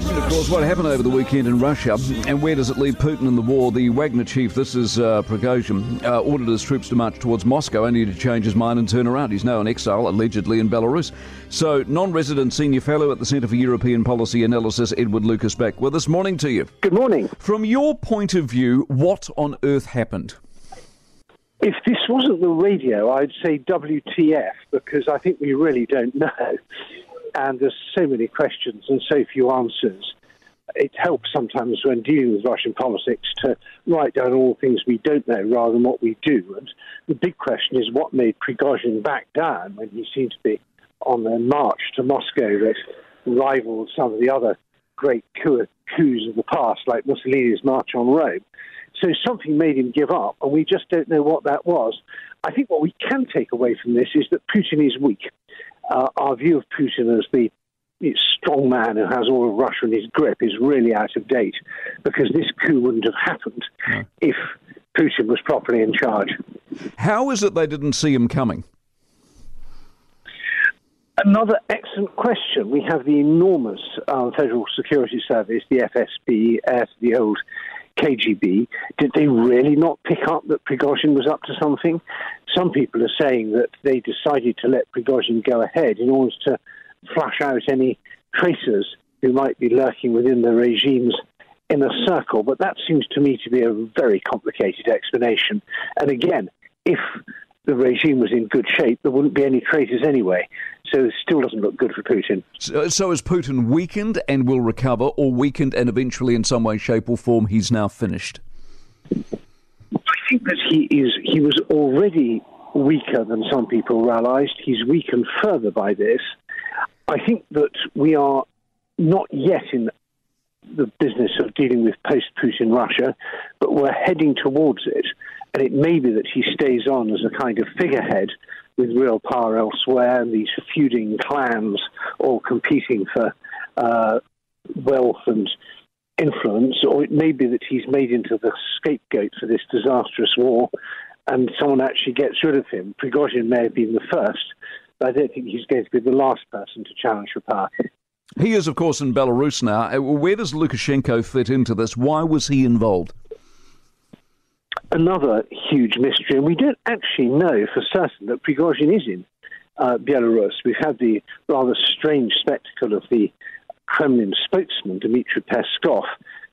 question, of course, what happened over the weekend in Russia and where does it leave Putin in the war? The Wagner chief, this is uh, Prigozhin, uh, ordered his troops to march towards Moscow only to change his mind and turn around. He's now in exile, allegedly in Belarus. So, non resident senior fellow at the Centre for European Policy Analysis, Edward Lucas, back with us. Morning to you. Good morning. From your point of view, what on earth happened? If this wasn't the radio, I'd say WTF because I think we really don't know and there's so many questions and so few answers. It helps sometimes when dealing with Russian politics to write down all things we don't know rather than what we do. And the big question is what made Prigozhin back down when he seemed to be on the march to Moscow that rivaled some of the other great coups of the past, like Mussolini's march on Rome. So something made him give up, and we just don't know what that was. I think what we can take away from this is that Putin is weak uh, our view of Putin as the strong man who has all of Russia in his grip is really out of date because this coup wouldn't have happened no. if Putin was properly in charge. How is it they didn't see him coming? Another excellent question. We have the enormous uh, Federal Security Service, the FSB, as the old KGB. Did they really not pick up that Prigozhin was up to something? Some people are saying that they decided to let Prigozhin go ahead in order to flush out any traitors who might be lurking within the regime's inner circle. But that seems to me to be a very complicated explanation. And again, if the regime was in good shape, there wouldn't be any traitors anyway. So it still doesn't look good for Putin. So, so is Putin weakened and will recover, or weakened and eventually, in some way, shape, or form, he's now finished? I think that he is. He was already weaker than some people realised. He's weakened further by this. I think that we are not yet in the business of dealing with post-Putin Russia, but we're heading towards it. And it may be that he stays on as a kind of figurehead with real power elsewhere, and these feuding clans all competing for uh, wealth and influence, or it may be that he's made into the scapegoat for this disastrous war, and someone actually gets rid of him. Prigozhin may have been the first, but I don't think he's going to be the last person to challenge for power. He is, of course, in Belarus now. Uh, where does Lukashenko fit into this? Why was he involved? Another huge mystery, and we don't actually know for certain that Prigozhin is in uh, Belarus. We've had the rather strange spectacle of the Kremlin spokesman, Dmitry Peskov,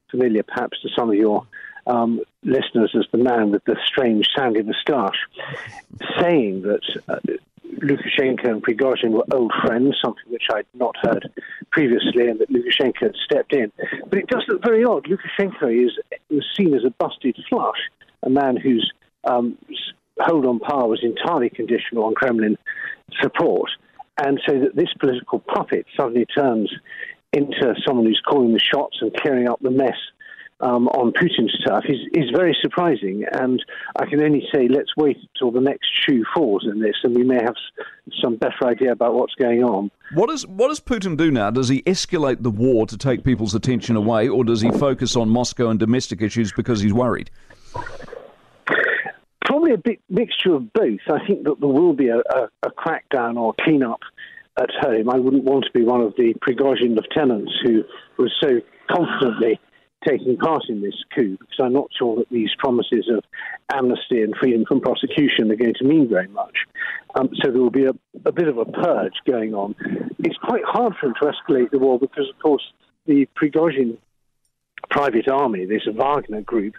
familiar perhaps to some of your um, listeners as the man with the strange sounding moustache, saying that uh, Lukashenko and Prigozhin were old friends, something which I'd not heard previously, and that Lukashenko had stepped in. But it does look very odd. Lukashenko is was seen as a busted flush, a man whose um, hold on power was entirely conditional on Kremlin support. And so that this political puppet suddenly turns into someone who's calling the shots and clearing up the mess um, on Putin's turf is, is very surprising. And I can only say, let's wait until the next shoe falls in this, and we may have some better idea about what's going on. What, is, what does Putin do now? Does he escalate the war to take people's attention away, or does he focus on Moscow and domestic issues because he's worried? Probably a big mixture of both. I think that there will be a, a, a crackdown or clean-up at home. I wouldn't want to be one of the Prigozhin lieutenants who was so confidently taking part in this coup, because I'm not sure that these promises of amnesty and freedom from prosecution are going to mean very much. Um, so there will be a, a, bit of a purge going on. It's quite hard for him to escalate the war because, of course, the Prigozhin private army, this Wagner group,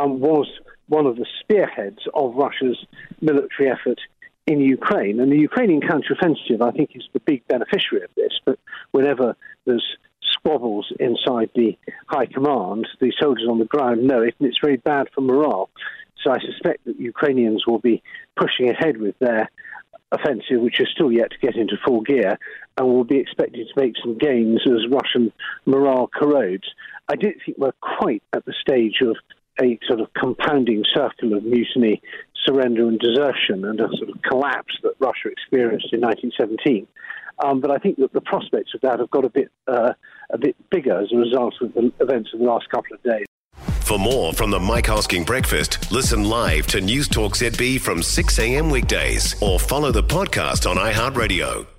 um, was one of the spearheads of Russia's military effort in Ukraine. And the Ukrainian counteroffensive, I think, is the big beneficiary of this. But whenever there's squabbles inside the high command, the soldiers on the ground know it, and it's very bad for morale. So I suspect that Ukrainians will be pushing ahead with their offensive, which is still yet to get into full gear, and will be expected to make some gains as Russian morale corrodes. I don't think we're quite at the stage of a sort of compounding circle of mutiny, surrender, and desertion, and a sort of collapse that Russia experienced in 1917. Um, but I think that the prospects of that have got a bit uh, a bit bigger as a result of the events of the last couple of days. For more from the Mike Hosking Breakfast, listen live to News Talk ZB from 6 a.m. weekdays or follow the podcast on iHeartRadio.